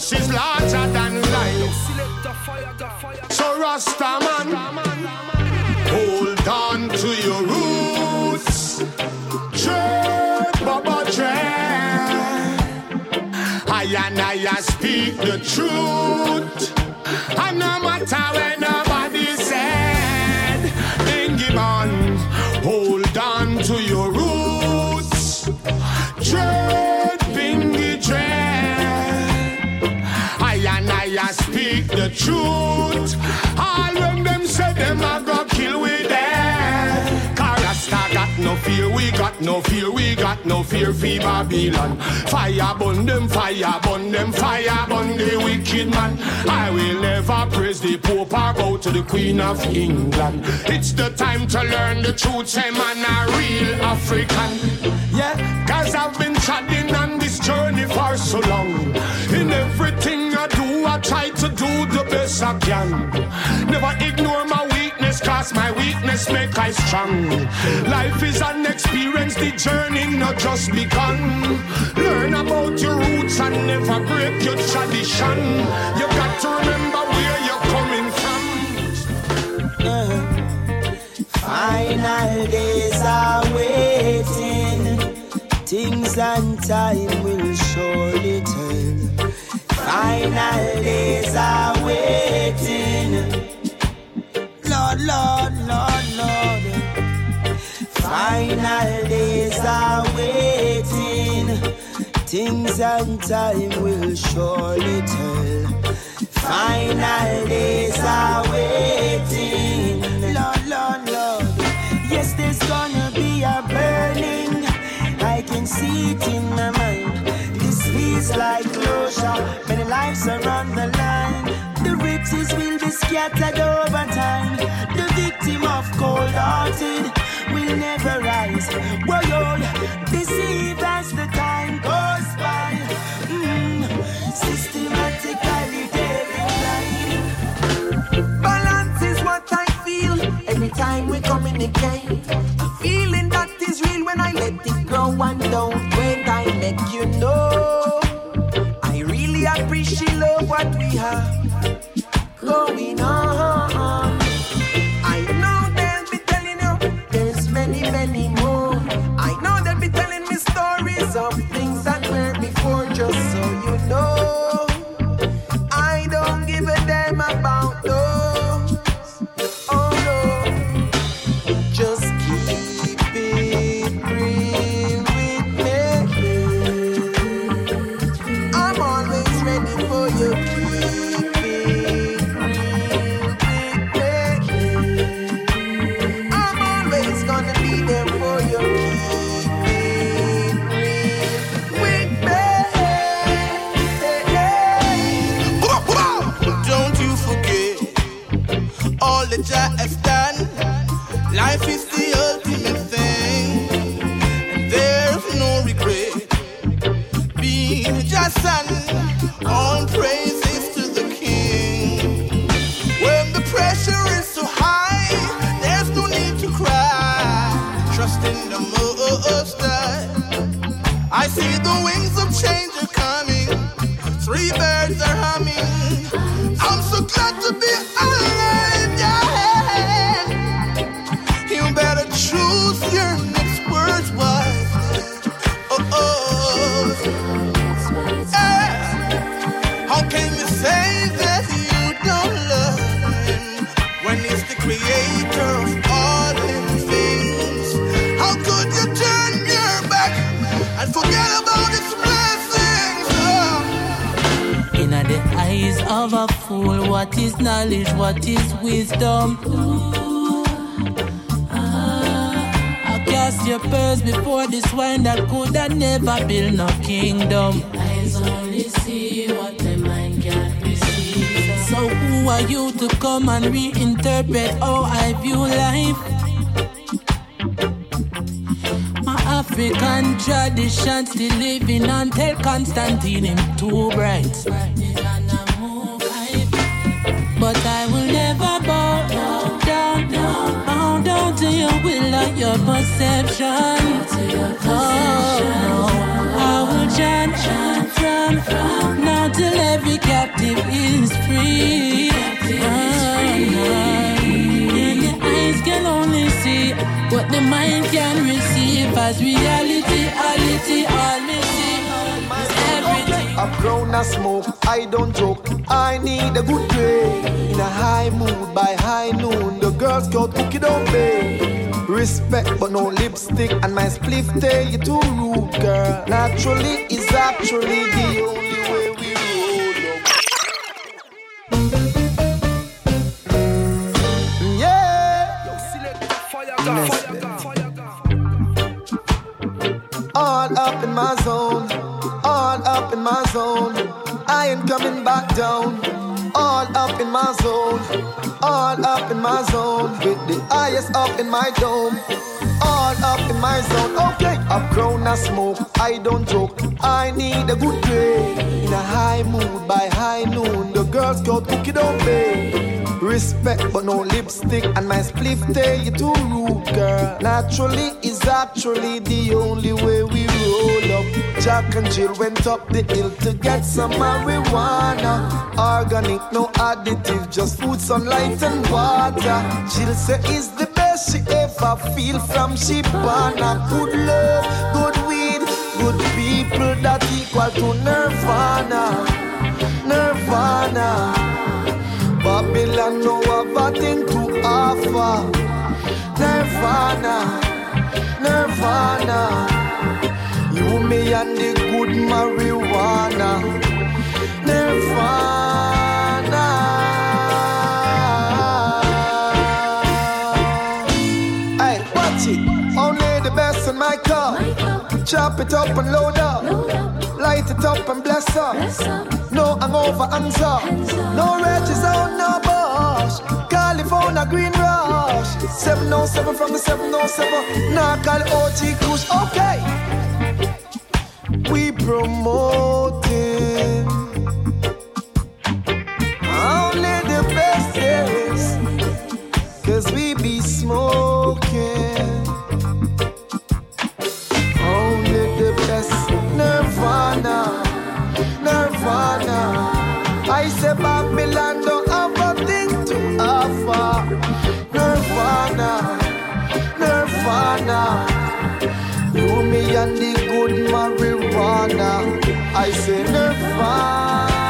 is larger than life. So Rasta man, hold on to your roots. Dread, Baba Dread. I and I speak the truth. And no matter where nobody I speak the truth. All when them say them a go kill we dead. Karasta got no fear, we got no fear, we got no fear for Babylon. Fire burn them, fire burn them, fire burn the wicked man. I will never praise the Pope or bow to the Queen of England. It's the time to learn the truth, say man a real African. Yeah, cause I've been treading on for so long. In everything I do, I try to do the best I can. Never ignore my weakness, cause my weakness make I strong. Life is an experience, the journey not just begun. Learn about your roots and never break your tradition. You got to remember where Things and time will surely tell. Final days are waiting. Lord, Lord, Lord. Yes, there's gonna be a burning. I can see it in my mind. This feels like closure. Many lives are on the line. The riches will be scattered over time. The victim of cold hearted communicate. A feeling that is real when I let it grow and don't when I make you know. I really appreciate love what we have Three birds are humming. I'm so glad to be alive, of a fool, what is knowledge? What is wisdom? Ah, I cast your pearls before this wine that could have never build no kingdom. Eyes only see what the mind can't receive. So who are you to come and reinterpret how I view life? My African tradition still living until Constantine him too bright. perception. Oh, I will chant from now till every captive is free. Oh, and the eyes can only see what the mind can receive as reality, reality, Reality. I've grown a smoke, I don't joke. I need a good day. In a high mood, by high noon, the girls go cookie don't pay." Respect but no lipstick, and my spliff tell you too rude, girl. Naturally is actually the only way we roll up. Yeah. All up in my zone, all up in my zone. I ain't coming back down. All up in my zone, all up in my zone. With the highest up in my dome, all up in my zone. Okay, I've grown a smoke, I don't joke. I need a good day. In a high mood by high noon, the girls go cookie don't pay. Respect but no lipstick, and my spliff tell you too rude, girl. Naturally is actually the only way we roll up. Jack and Jill went up the hill to get some marijuana. Organic, no additive, just food, sunlight, and water. Jill say it's the best she ever feel from she born. Good love, good weed, good people that equal to nirvana. Nirvana. Babylon no have a thing to offer. Nirvana, Nirvana. You, me, and the good marijuana. Nirvana. Hey, watch it. Only the best in my car. Chop it up and load up. Light it up and bless up. No hangover hands up. No wedges on no bush. California green rush. 707 from the 707. Now call OG Kush. Okay. We promoting only the best, yes. Cause we be smoking. The good marijuana. I say Nirvana.